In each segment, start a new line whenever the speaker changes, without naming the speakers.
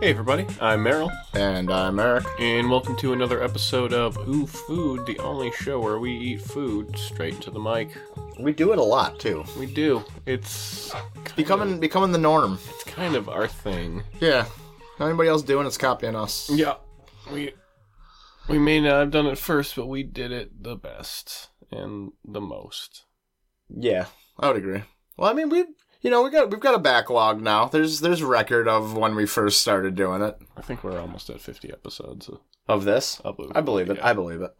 Hey everybody, I'm Merrill,
And I'm Eric.
and welcome to another episode of Ooh Food, the only show where we eat food straight to the mic.
We do it a lot too.
We do. It's kind
Becoming becoming the norm.
it's kind of our thing.
Yeah. Anybody else doing it's copying us.
Yeah, we we may not have done it first, but we did it the best and the most.
Yeah, I would agree. Well, I mean, we you know we got we've got a backlog now. There's there's record of when we first started doing it.
I think we're almost at 50 episodes. Of
this,
upload.
I believe it.
Yeah.
I believe it.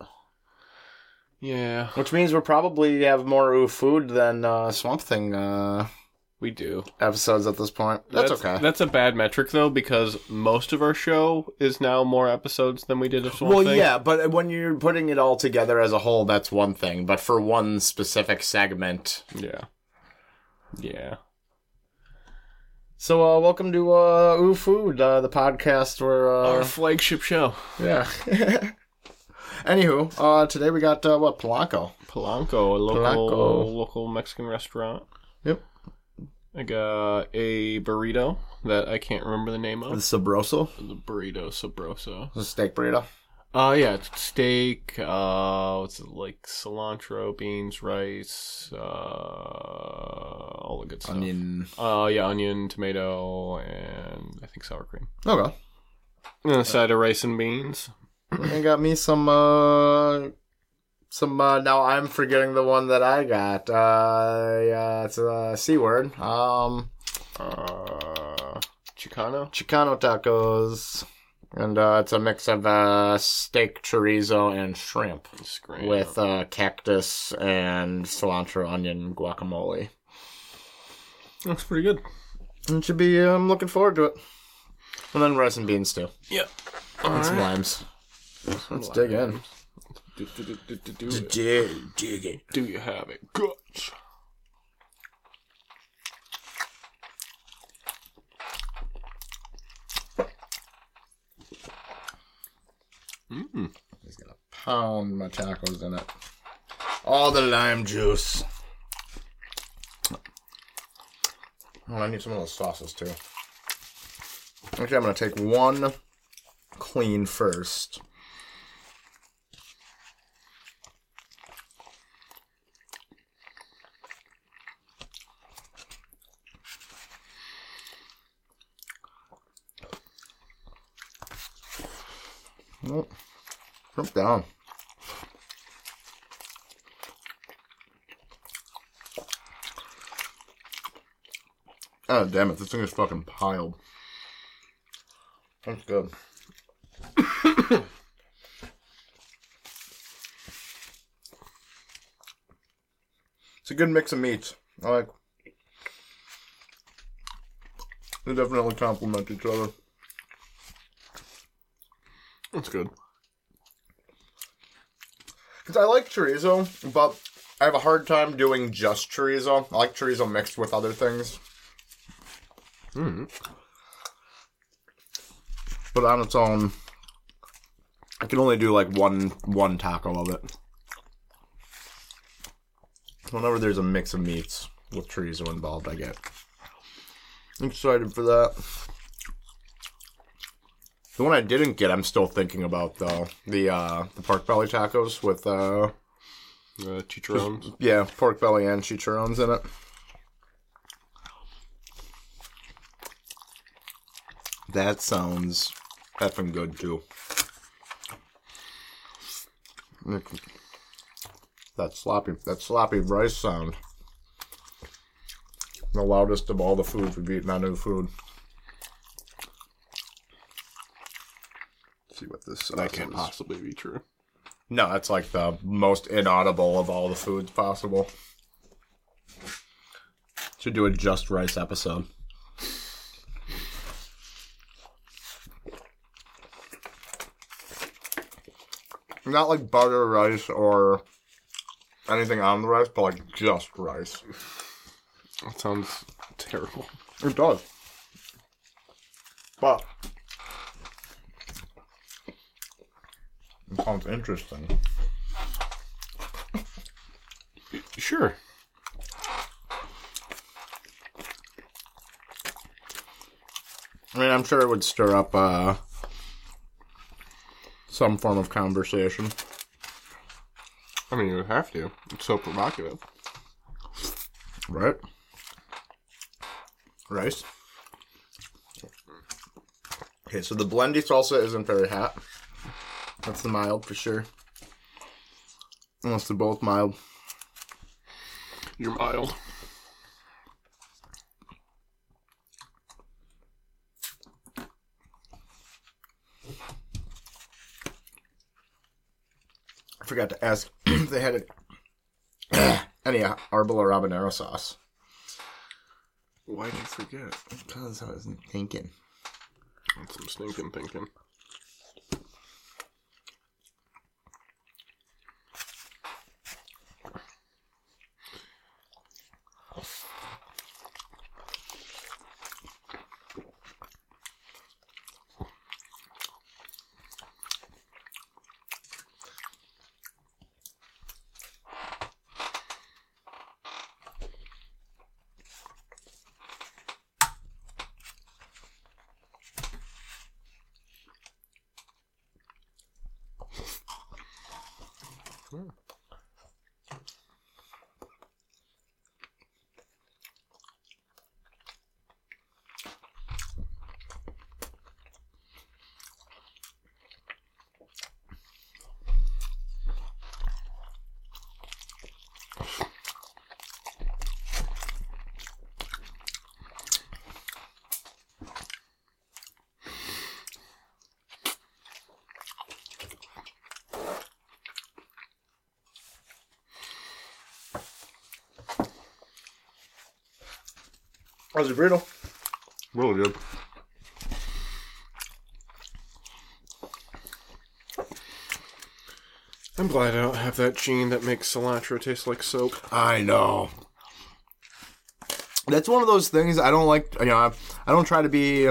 yeah,
Which means we'll probably have more ooh food than uh, Swamp Thing uh,
we do.
episodes at this point. That's, okay.
That's a bad metric though, because most of our show is now more episodes than we did of Swamp
well,
Thing.
yeah, but when you're putting it all together as a whole, that's one thing. But for one specific segment,
Yeah. Yeah.
So, uh, welcome to uh, Ooh Food, uh, the podcast where.
Our
Uh,
flagship show.
yeah. Anywho, uh, today we got uh, what Polanco.
Polanco, a local
Polanco.
local Mexican restaurant.
Yep.
I got a burrito that I can't remember the name of.
The sabroso,
The burrito sabroso.
the steak burrito.
Uh yeah, steak, uh what's it like cilantro, beans, rice, uh all the good stuff.
Onion.
Uh yeah, onion, tomato, and I think sour cream.
Okay.
And a side of rice and beans.
and got me some. Uh, some. Uh, now I'm forgetting the one that I got. Uh, yeah, it's a c word. Um,
Uh Chicano?
Chicano tacos, and uh, it's a mix of uh, steak, chorizo, and shrimp.
Scram.
with uh, cactus and cilantro, onion, guacamole.
Looks pretty good.
It should be. I'm looking forward to it. And then rice and beans too,
Yeah.
and some limes. Let's dig in.
Do, do, do, do, do, do, it.
Dig, dig it.
do you have it? Guts. Mmm.
He's gonna pound my tacos in it. All the lime juice. Oh, I need some of those sauces too. Actually, I'm gonna take one clean first. Jump down. Oh damn it! This thing is fucking piled. That's good. it's a good mix of meats. I like. They definitely complement each other.
That's good.
I like chorizo, but I have a hard time doing just chorizo. I like chorizo mixed with other things.
Mm.
But on its own, I can only do like one one taco of it. Whenever there's a mix of meats with chorizo involved, I get excited for that. The one I didn't get, I'm still thinking about though. The uh, the pork belly tacos with uh,
Uh, chicharrones.
yeah, pork belly and chicharrones in it. That sounds effing good too. That sloppy, that sloppy rice sound. The loudest of all the foods we've eaten on new food. See what this
That can't possibly be true.
No, that's like the most inaudible of all the foods possible. Should do a just rice episode. Not like butter rice or anything on the rice, but like just rice.
That sounds terrible.
It does. But it sounds interesting.
Sure.
I mean, I'm sure it would stir up uh, some form of conversation.
I mean, you would have to. It's so provocative.
Right? Rice. Okay, so the blendy salsa isn't very hot. That's the mild for sure. Unless they're both mild.
You're mild.
I forgot to ask if they had any arbol or habanero sauce.
Why did you forget?
Because I wasn't thinking.
That's some stinking thinking.
How's the burrito?
Really good. I'm glad I don't have that gene that makes cilantro taste like soap.
I know. That's one of those things I don't like. You know, I, I don't try to be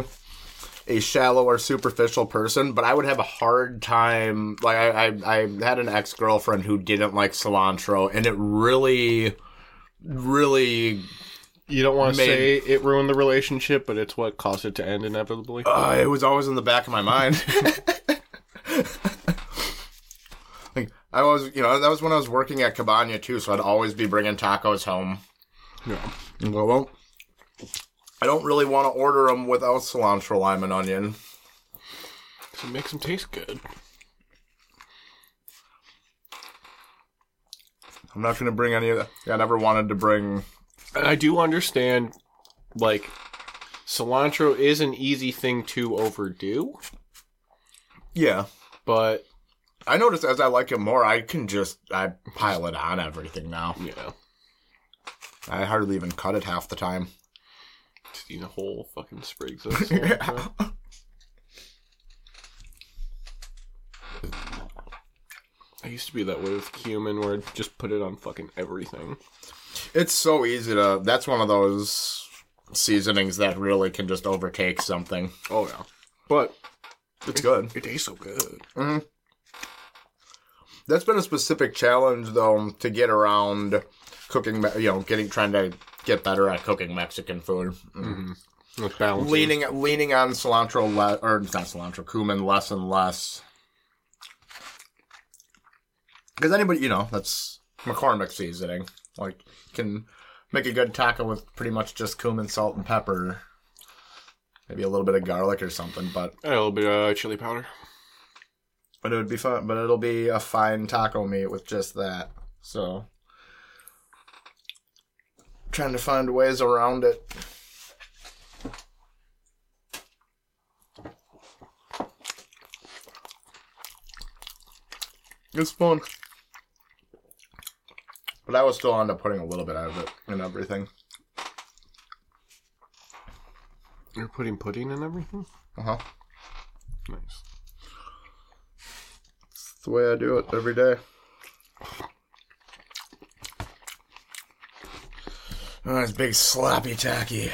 a shallow or superficial person, but I would have a hard time. Like, I, I, I had an ex girlfriend who didn't like cilantro, and it really, really,
You don't want to
Made-
say it ruined the relationship, but it's what caused it to end inevitably.
uh, it was always in the back of my mind. like, I was, you know, that was when I was working at Cabana too, so I'd always be bringing tacos home.
yeah.
And go, well, I don't really want to order them without cilantro, lime, and onion.
'Cause it makes them taste good.
I'm not going to bring any of that. Yeah, I never wanted to bring.
And I do understand, like, cilantro is an easy thing to overdo,
Yeah.
but
I noticed as I like it more, I can just I pile it on everything now.
yeah,
I hardly even cut it half the time.
just eat a whole fucking sprigs of cilantro. I used to be that way with cumin, where I'd just put it on fucking everything.
It's so easy to. That's one of those seasonings that really can just overtake something.
Oh yeah, but
It's good.
it tastes so good. Mm-hmm.
That's been a specific challenge though to get around cooking. You know, getting trying to get better at cooking Mexican food. Mm-hmm. Mm-hmm.
It's balancing.
Leaning leaning on cilantro le- or not cilantro cumin less and less. Because anybody, you know, that's McCormick seasoning. Like, you can make a good taco with pretty much just cumin, salt, and pepper. Maybe a little bit of garlic or something, but
a little bit of chili powder.
but it would be fun. But it'll be a fine taco meat with just that. So, trying to find ways around it. It's fun. But I was still end up putting a little bit out of it and everything.
You're putting pudding and everything.
Uh huh.
Nice.
It's the way I do it every day. Oh, it's big sloppy tacky.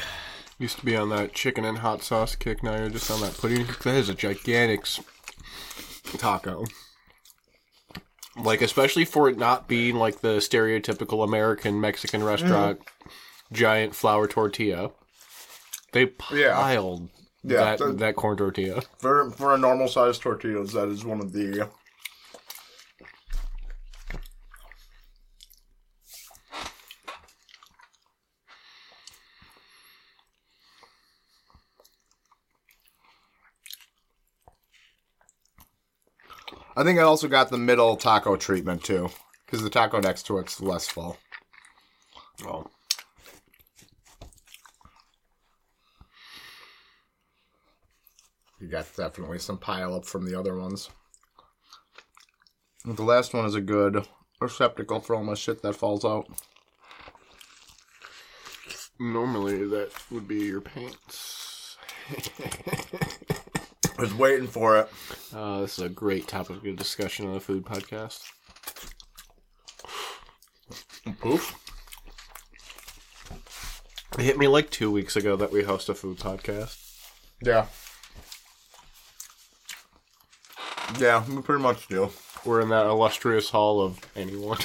Used to be on that chicken and hot sauce kick. Now you're just on that pudding. That is a gigantic taco. Like, especially for it not being like the stereotypical American Mexican mm. restaurant giant flour tortilla. They
Yeah.
piled
Yeah,
that
the-
that corn tortilla.
For for a normal sized tortillas, that is one of the think I also got the middle taco treatment too, because the taco next to it's less full.
Oh.
You got definitely some pile up from the other ones. The last one is a good receptacle for all my shit that falls out.
Normally that would be your pants.
I was waiting for it.
Uh, this is a great topic of discussion on the food podcast.
Poof.
It hit me like two weeks ago that we host a food podcast.
Yeah. Yeah, we pretty much do.
We're in that illustrious hall of anyone.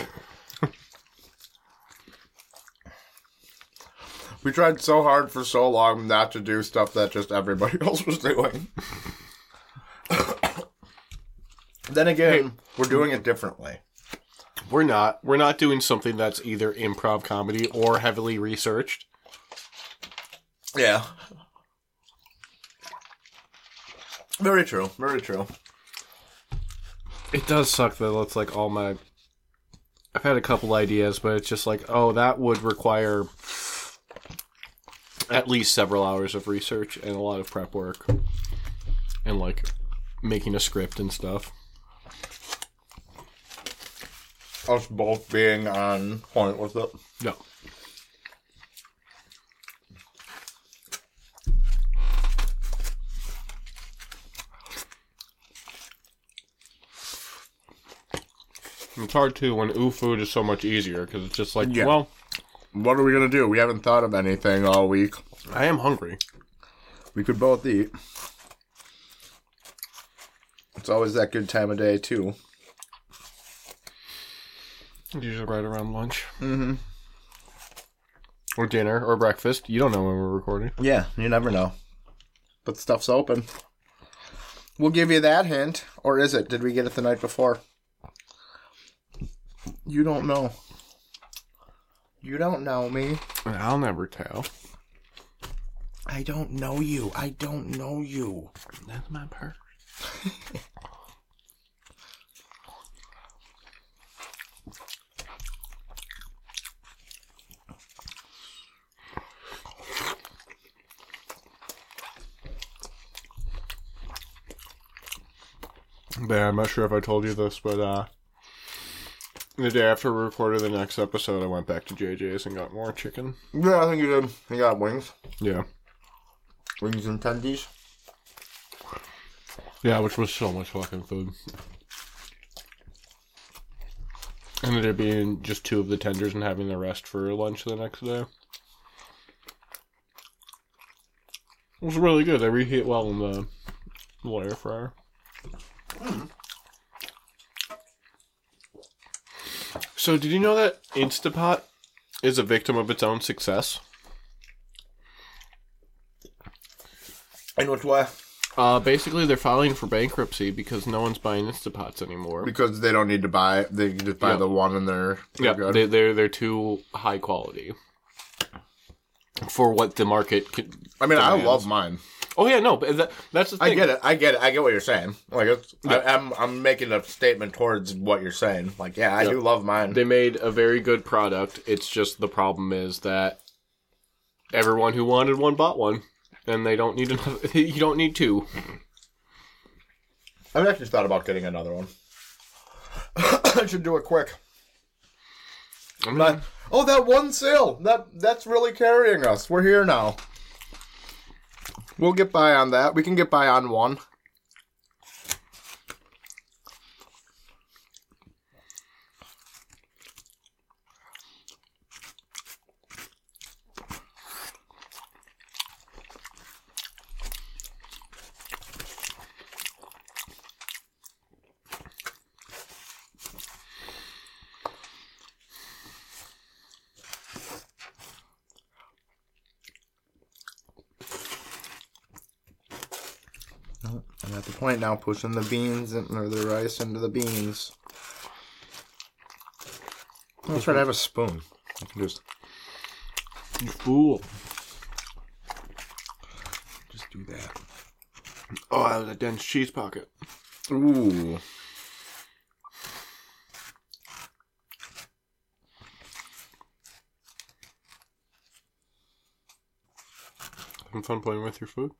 We tried so hard for so long not to do stuff that just everybody else was doing. Then again, we're doing it differently.
We're not. We're not doing something that's either improv comedy or heavily researched.
Yeah. Very true. Very true.
It does suck though. It's like all my. I've had a couple ideas, but it's just like, oh, that would require at least several hours of research and a lot of prep work, and like making a script and stuff.
Us both being on point with it.
Yeah. It's hard too when ooh food is so much easier because it's just like,
Yeah.
well,
What are we gonna do? We haven't thought of anything all week.
I am hungry.
We could both eat. It's always that good time of day too.
Usually right around lunch. Mm-hmm. Or dinner or breakfast. You don't know when we're recording.
Yeah, you never know. But stuff's open. We'll give you that hint. Or is it? Did we get it the night before? You don't know. You don't know me.
I'll never tell.
I don't know you. I don't know you.
That's my purse. Yeah, I'm not sure if I told you this, but uh, the day after we recorded the next episode, I went back to JJ's and got more chicken.
Yeah, I think you did. You got wings.
Yeah,
Wings and tendies.
yeah, which was so much fucking food. Ended up being just two of the tenders and having the rest for lunch the next day. It was really good. They reheat well in the little air fryer. So, did you know that Instapot is a victim of its own success?
In which way?
Uh, basically, they're filing for bankruptcy because no one's buying Instapots anymore.
Because they don't need to buy. They can just buy
Yeah.
the one and they're, they're
Yeah, they, they're they're too high quality for what the market. Can,
I mean, I
demands.
love mine.
Oh yeah, no, but that, that's the thing.
I get it. I get it. I get what you're saying. Like, it's, I, I'm I'm making a statement towards what you're saying. Like, yeah, I do love mine.
They made a very good product. It's just the problem is that everyone who wanted one bought one, and they don't need another. You don't need two.
I've actually thought about getting another one. I should do it quick. Mm-hmm.
I'm not.
Oh, that one sale. That that's really carrying us. We're here now. We'll get by on that. We can get by on one. At the point now, pushing the beans in, or the rice into the beans. I'm gonna have a spoon. I can just
You fool.
just do that.
Oh, that was a dense cheese pocket.
Ooh.
Having fun playing with your food.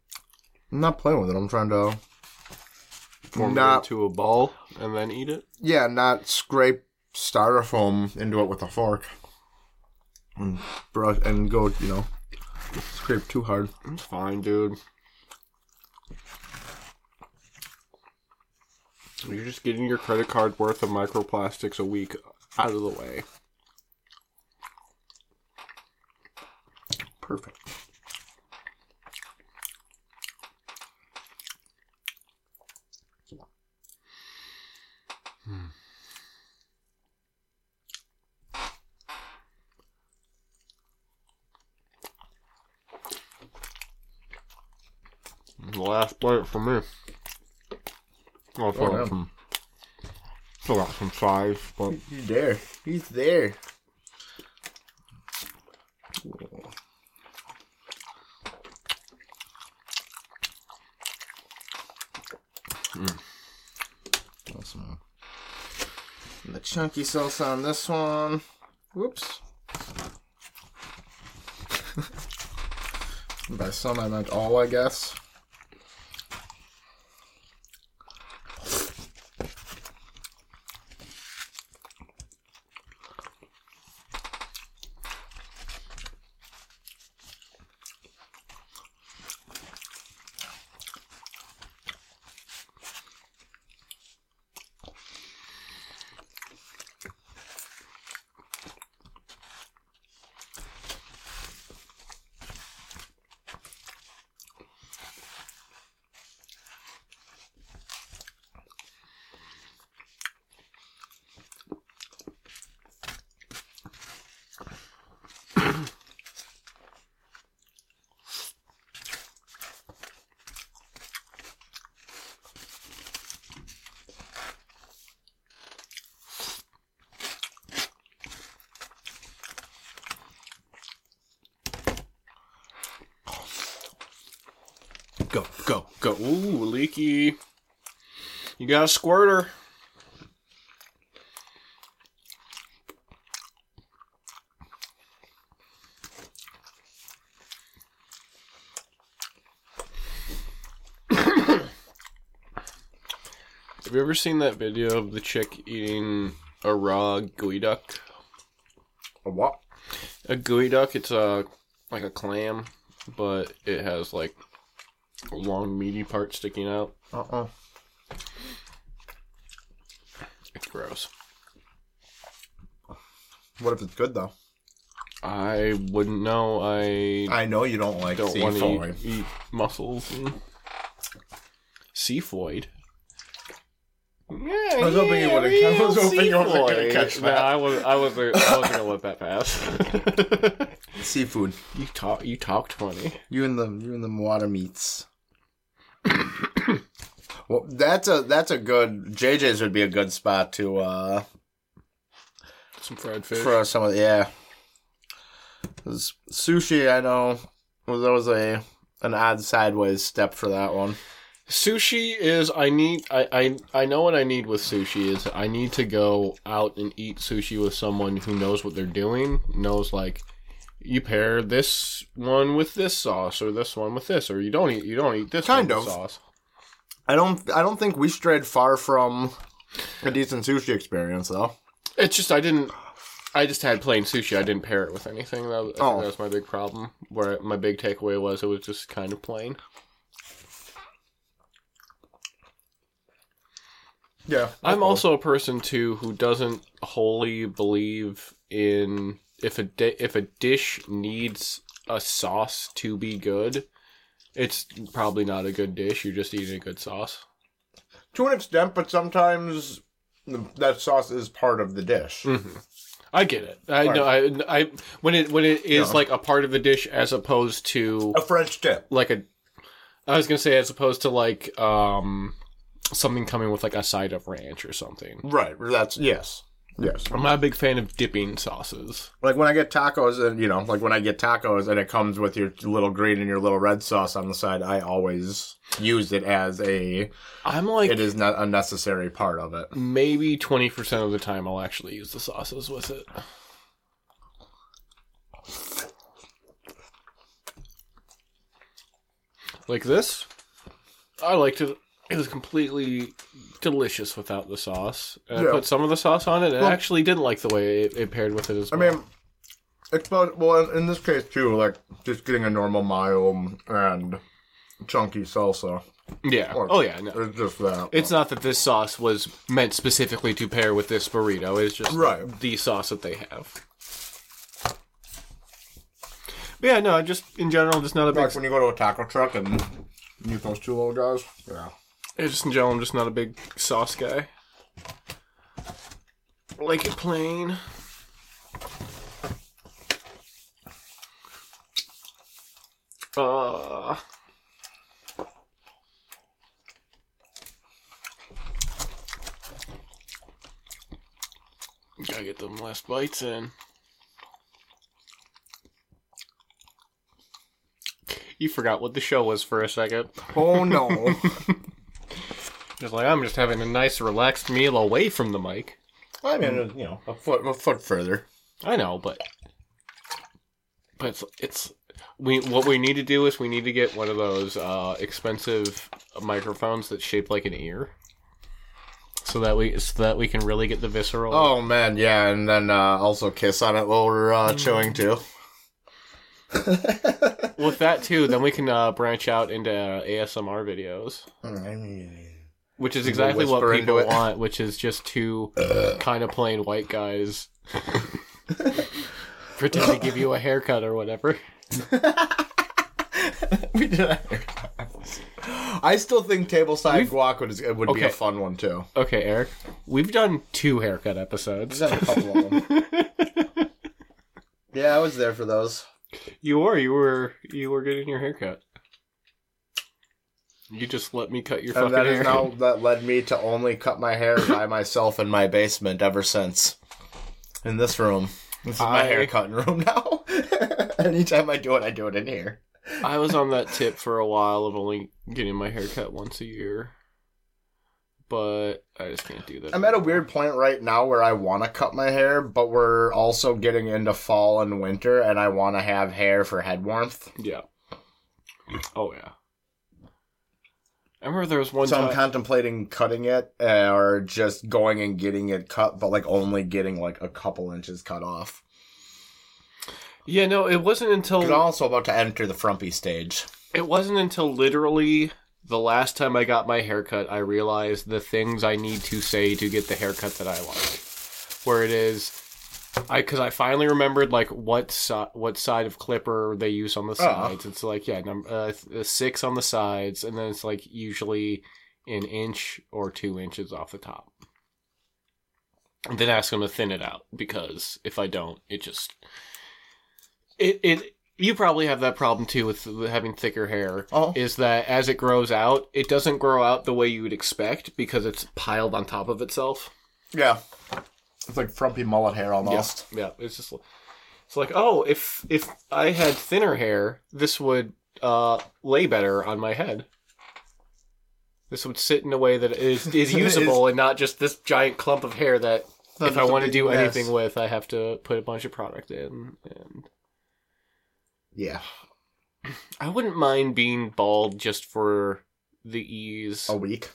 I'm not playing with it. I'm trying to,
Form
Not-
it into a ball and then eat it.
yeah, not scrape styrofoam into it with a fork and brush and go, you know, scrape too hard.
It's fine, dude. You're just getting your credit card worth of microplastics a week out of the way.
Perfect.
The last bite for me. I'll
Oh,
some, fill out some size, but
He's there. He's there. Hmm. Awesome. And the chunky salsa on this one. Whoops. By some, I meant all, I guess.
Go, go. Ooh, leaky. You got a squirter. Have you ever seen that video of the chick eating a raw geoduck?
A what?
A geoduck, it's a like a clam, but it has like long meaty part sticking out.
Uh uh
It's gross.
What if it's good, though?
I wouldn't know. I
I know you don't like
don't want
seafood.
to eat, eat mussels and seafoid. Yeah,
I was hoping you
yeah,
would've- I was hoping you
seafoid.
catch
No,
that.
I was. I was. I wasn't gonna let that pass.
Seafood.
you talk. You talked funny.
You and the you and the water meats. Well, that's a that's a good JJ's would be a good spot to uh
Some fried fish.
for some of yeah. Sushi, I know, was that was a an odd sideways step for that one.
Sushi is I need I, I I know what I need with sushi is I need to go out and eat sushi with someone who knows what they're doing, knows like you pair this one with this sauce or this one with this or you don't eat you don't eat this
Kind of.
sauce.
I don't I don't think we strayed far from a decent sushi experience though.
It's just I didn't I just had plain sushi. I didn't pair it with anything. That was,
Oh.
that was my big problem. Where my big takeaway was it was just kind of plain.
Yeah,
I'm also a person too who doesn't wholly believe in if a di- if a dish needs a sauce to be good, it's probably not a good dish. You're just eating a good sauce.
to an extent, but sometimes that sauce is part of the dish.
I get it. I know. I, I when it when it is
Yeah.
like a part of the dish as opposed to
A French dip.
like a I was gonna say as opposed to like um something coming with like a side of ranch or something.
Right. That's yes. Yes.
I'm not a big fan of dipping sauces.
Like when I get tacos and you know, like when I get tacos and it comes with your little green and your little red sauce on the side, I always use it as a
I'm like
it is not a necessary part of it.
maybe 20% of the time I'll actually use the sauces with it. Like this, I liked it. It was completely delicious without the sauce. And I
Yeah.
put some of the sauce on it, and
Well-
I actually didn't like the way it, it paired with it as well.
I
well.
mean, it's about well in, in this case too, like just getting a normal mayo and chunky salsa.
yeah.
or-
Oh yeah. No.
It's just that.
It's not that this sauce was meant specifically to pair with this burrito. It's just
Right.
the sauce that they have. But yeah, no, just in general, just not a big.
like when you go to a taco truck and you those two little guys. Yeah.
Just in general, I'm just not a big sauce guy. Like it plain. Uh. Gotta get them last bites in. You forgot what the show was for a second.
Oh no.
Just like I'm just having a nice, relaxed meal away from the mic.
I mean, you know, a foot a foot further.
I know, but but it's, it's we what we need to do is we need to get one of those uh, expensive microphones that's shaped like an ear, so that we so that we can really get the visceral.
Oh man, yeah, and then uh, also kiss on it while we're uh, chewing too.
With that too, then we can uh, branch out into uh, ASMR videos, which is exactly what people
it.
want, which is just two uh. kind of plain white guys pretend to give you a haircut or whatever.
we did. I still think tableside guac would, is- would be a fun one too.
Okay, Eric, we've done two haircut episodes.
There's a couple of them. yeah, I was there for those.
You were, you were, you were getting your haircut. You just let me cut your
And
fucking
that
hair.
is now that led me to only cut my hair by myself in my basement ever since. In this room. This is my
I-
haircutting room now. Anytime I do it, I do it in here.
I was on that tip for a while of only getting my hair cut once a year, but I just can't do that.
I'm at a weird point right now where I want to cut my hair, but we're also getting into fall and winter, and I want to have hair for head warmth.
Yeah. Oh yeah. I remember there was one
So I'm contemplating cutting it, uh, or just going and getting it cut, but like only getting like a couple inches cut off.
yeah, no, it wasn't until
I'm also about to enter the frumpy stage.
It wasn't until literally the last time I got my haircut I realized the things I need to say to get the haircut that I like. Where it is, I because I finally remembered like what si- what side of clipper they use on the sides. It's like yeah, number uh, six on the sides, and then it's like usually an inch or two inches off the top. And then ask them to thin it out because if I don't, it just it it you probably have that problem too with having thicker hair
Oh,
is that as it grows out, it doesn't grow out the way you would expect because it's piled on top of itself.
yeah. It's like frumpy mullet hair almost.
Yeah, it's just it's like oh, if if I had thinner hair, this would uh, lay better on my head. This would sit in a way that is is usable and not just this giant clump of hair that if I want to do anything with, I have to put a bunch of product in. And
Yeah.
I wouldn't mind being bald just for the ease.
A week.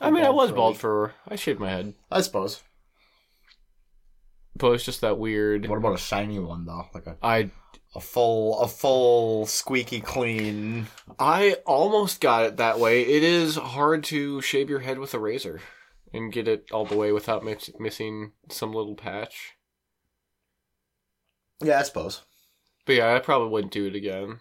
I mean, I was
for
bald for I shaved my head.
I suppose.
But it's just that weird.
What about a shiny one though? Like a,
I
a full a full squeaky clean.
I almost got it that way. It is hard to shave your head with a razor and get it all the way without miss- missing some little patch.
Yeah, I suppose.
But yeah, I probably wouldn't do it again.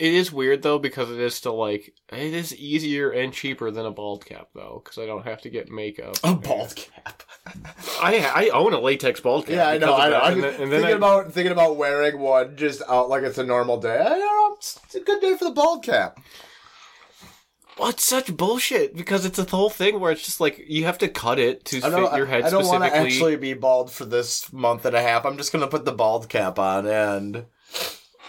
It is weird though because it is still like it is easier and cheaper than a bald cap though because I don't have to get makeup.
A bald cap.
I I own a latex bald cap.
Yeah, I know. I know. I'm
And then, and then
thinking
I,
about thinking about wearing one just out like it's a normal day. I don't know. It's a good day for the bald cap.
Well, it's such bullshit because it's a whole thing where it's just like you have to cut it to fit your head
I don't want to actually be bald for this month and a half. I'm just gonna put the bald cap on and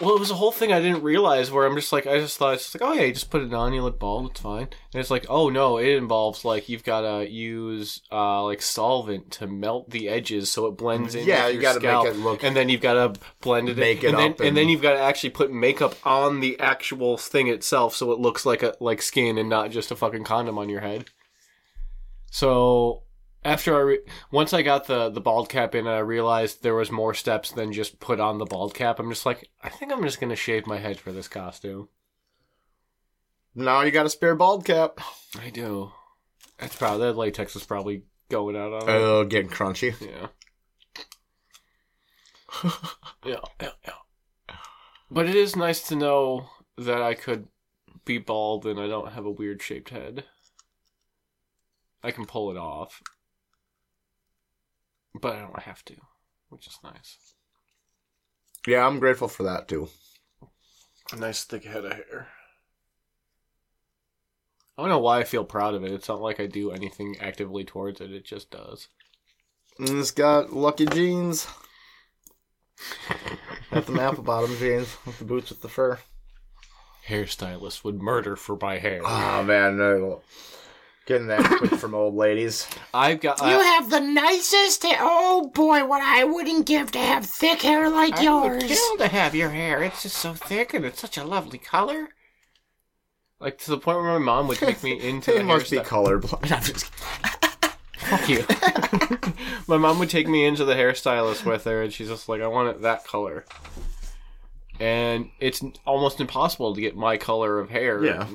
Well, it was a whole thing I didn't realize where I'm just like, I just thought it's just like, oh yeah, you just put it on, you look bald, it's fine. And it's like, oh no, it involves like you've got to use uh like solvent to melt the edges so it blends in.
Yeah,
with
you
your
gotta make it look-
and then you've got to blend it,
Make
in,
it
and then
up
and,
and-
then you've got to actually put makeup on the actual thing itself so it looks like a like skin and not just a fucking condom on your head. So after I re- once I got the the bald cap in, and I realized there was more steps than just put on the bald cap. I'm just like, I think I'm just gonna shave my head for this costume.
now you got a spare bald cap.
I do. That's probably that latex is probably going out on it.
Oh, getting crunchy.
Yeah. yeah, yeah, yeah. But it is nice to know that I could be bald and I don't have a weird shaped head. I can pull it off. But I don't have to, which is nice.
Yeah, I'm grateful for that too.
A nice thick head of hair. I don't know why I feel proud of it. It's not like I do anything actively towards it. It just does.
And it's got lucky jeans. Got the apple bottom jeans with the boots with the fur.
Hairstylist would murder for my hair.
Oh man, no. Getting that quick from old ladies.
I've got.
You uh, have the nicest hair. Oh boy, what I wouldn't give to have thick hair like
I would
yours.
kill to have your hair. It's just so thick and it's such a lovely color. Like to the point where my mom would take me into
They
the
must be
hairstyle-
colorblind. I'm just
Fuck you. my mom would take me into the hairstylist with her, and she's just like, "I want it that color." And it's almost impossible to get my color of hair
Yeah.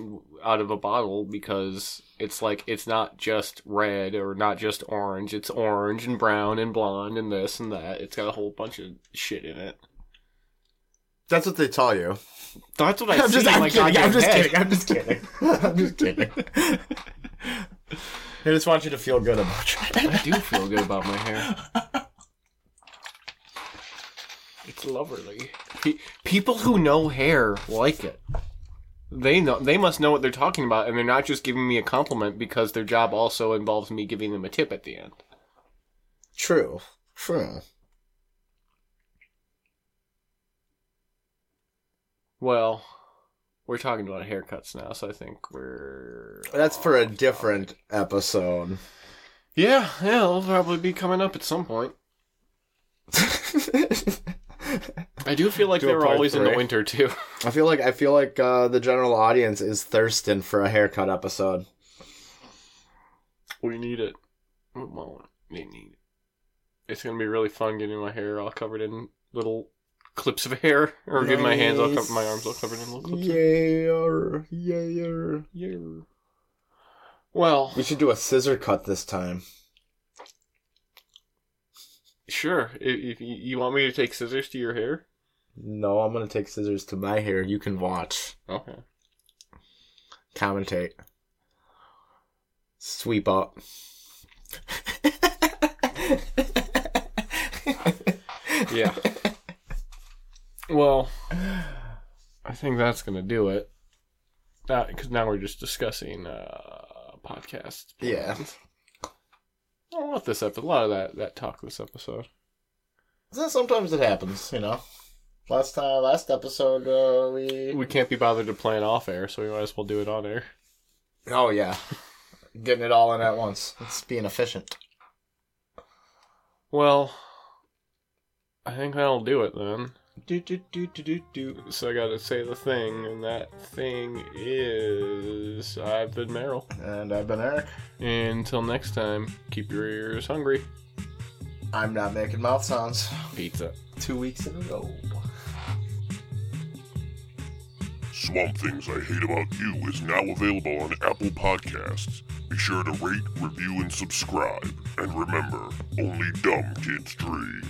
out of a bottle because it's like it's not just red or not just orange. It's orange and brown and blonde and this and that. It's got a whole bunch of shit in it.
That's what they tell you.
That's what I
I'm
see
just, I'm kidding. I'm just kidding. I'm just kidding. I'm just kidding. I just want you to feel good about it.
I do feel good about my hair. It's lovely. Pe- people who know hair like it. They know. They must know what they're talking about, and they're not just giving me a compliment because their job also involves me giving them a tip at the end.
True. True.
Well, we're talking about haircuts now, so I think we're.
That's for a different episode.
Yeah, yeah, it'll probably be coming up at some point. I do feel like
Do
they
a
were
part
always in the winter too.
I feel like I feel like uh, the general audience is thirsting for a haircut episode.
We need it. Well, we need it. It's gonna be really fun getting my hair all covered in little clips of hair, or getting my hands all covered, my arms all covered in little clips.
Yeah, yeah.
Yeah. Well,
We should do a scissor cut this time.
Sure. If, if you want me to take scissors to your hair,
No, I'm gonna take scissors to my hair. You can watch,
okay.
commentate, sweep up.
Yeah. well, I think that's gonna do it. Because now we're just discussing uh, podcast.
Yeah.
A lot this episode, a lot of that that talk this episode.
So sometimes it happens, you know. Last time, last episode, uh, we.
We can't be bothered to plan off air, so we might as well do it on air.
Oh yeah, getting it all in at once. It's being efficient.
Well, I think that'll do it then.
Do do do do do do.
So I gotta say the thing, and that thing is I've been Meryl.
And I've been Eric.
Until next time, keep your ears hungry.
I'm not making mouth sounds.
Pizza.
Two weeks in a row.
Swamp Things I Hate About You is now available on Apple Podcasts. Be sure to rate, review, and subscribe. And remember, only dumb kids dream.